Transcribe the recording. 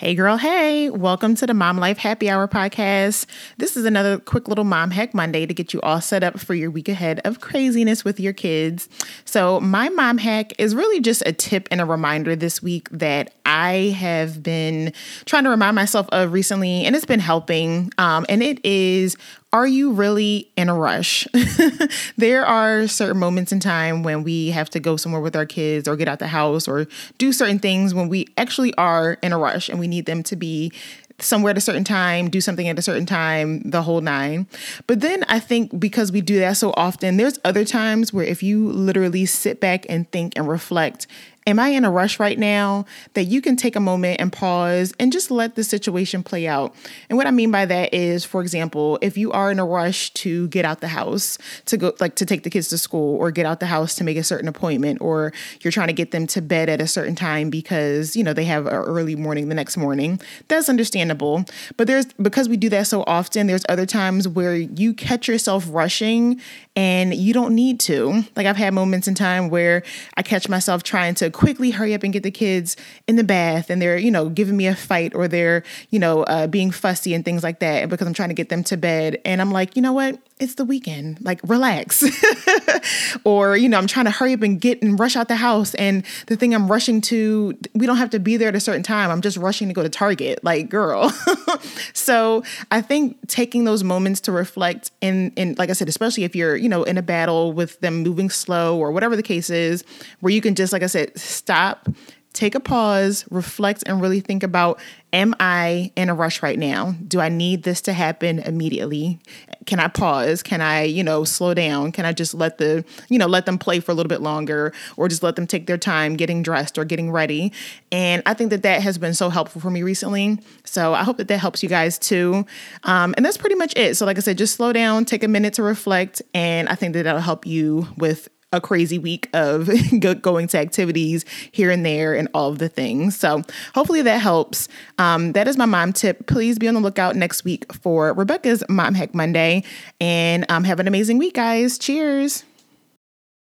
Hey, girl, hey, welcome to the Mom Life Happy Hour podcast. This is another quick little Mom Hack Monday to get you all set up for your week ahead of craziness with your kids. So, my Mom Hack is really just a tip and a reminder this week that I have been trying to remind myself of recently, and it's been helping. Um, and it is are you really in a rush? there are certain moments in time when we have to go somewhere with our kids or get out the house or do certain things when we actually are in a rush and we need them to be somewhere at a certain time, do something at a certain time, the whole nine. But then I think because we do that so often, there's other times where if you literally sit back and think and reflect Am I in a rush right now? That you can take a moment and pause and just let the situation play out. And what I mean by that is, for example, if you are in a rush to get out the house, to go, like to take the kids to school or get out the house to make a certain appointment, or you're trying to get them to bed at a certain time because, you know, they have an early morning the next morning, that's understandable. But there's, because we do that so often, there's other times where you catch yourself rushing and you don't need to. Like I've had moments in time where I catch myself trying to quickly hurry up and get the kids in the bath and they're, you know, giving me a fight or they're, you know, uh, being fussy and things like that because I'm trying to get them to bed. And I'm like, you know what? It's the weekend. Like, relax. or, you know, I'm trying to hurry up and get and rush out the house. And the thing I'm rushing to, we don't have to be there at a certain time. I'm just rushing to go to Target. Like, girl. so I think taking those moments to reflect and, and like I said, especially if you're, you know, in a battle with them moving slow or whatever the case is, where you can just, like I said, stop, take a pause, reflect, and really think about Am I in a rush right now? Do I need this to happen immediately? Can I pause? Can I, you know, slow down? Can I just let the, you know, let them play for a little bit longer or just let them take their time getting dressed or getting ready? And I think that that has been so helpful for me recently. So I hope that that helps you guys too. Um, and that's pretty much it. So, like I said, just slow down, take a minute to reflect. And I think that that'll help you with a crazy week of going to activities here and there and all of the things. So hopefully that helps. Um, that is my mom tip. Please be on the lookout next week for Rebecca's Mom Hack Monday and um, have an amazing week, guys. Cheers.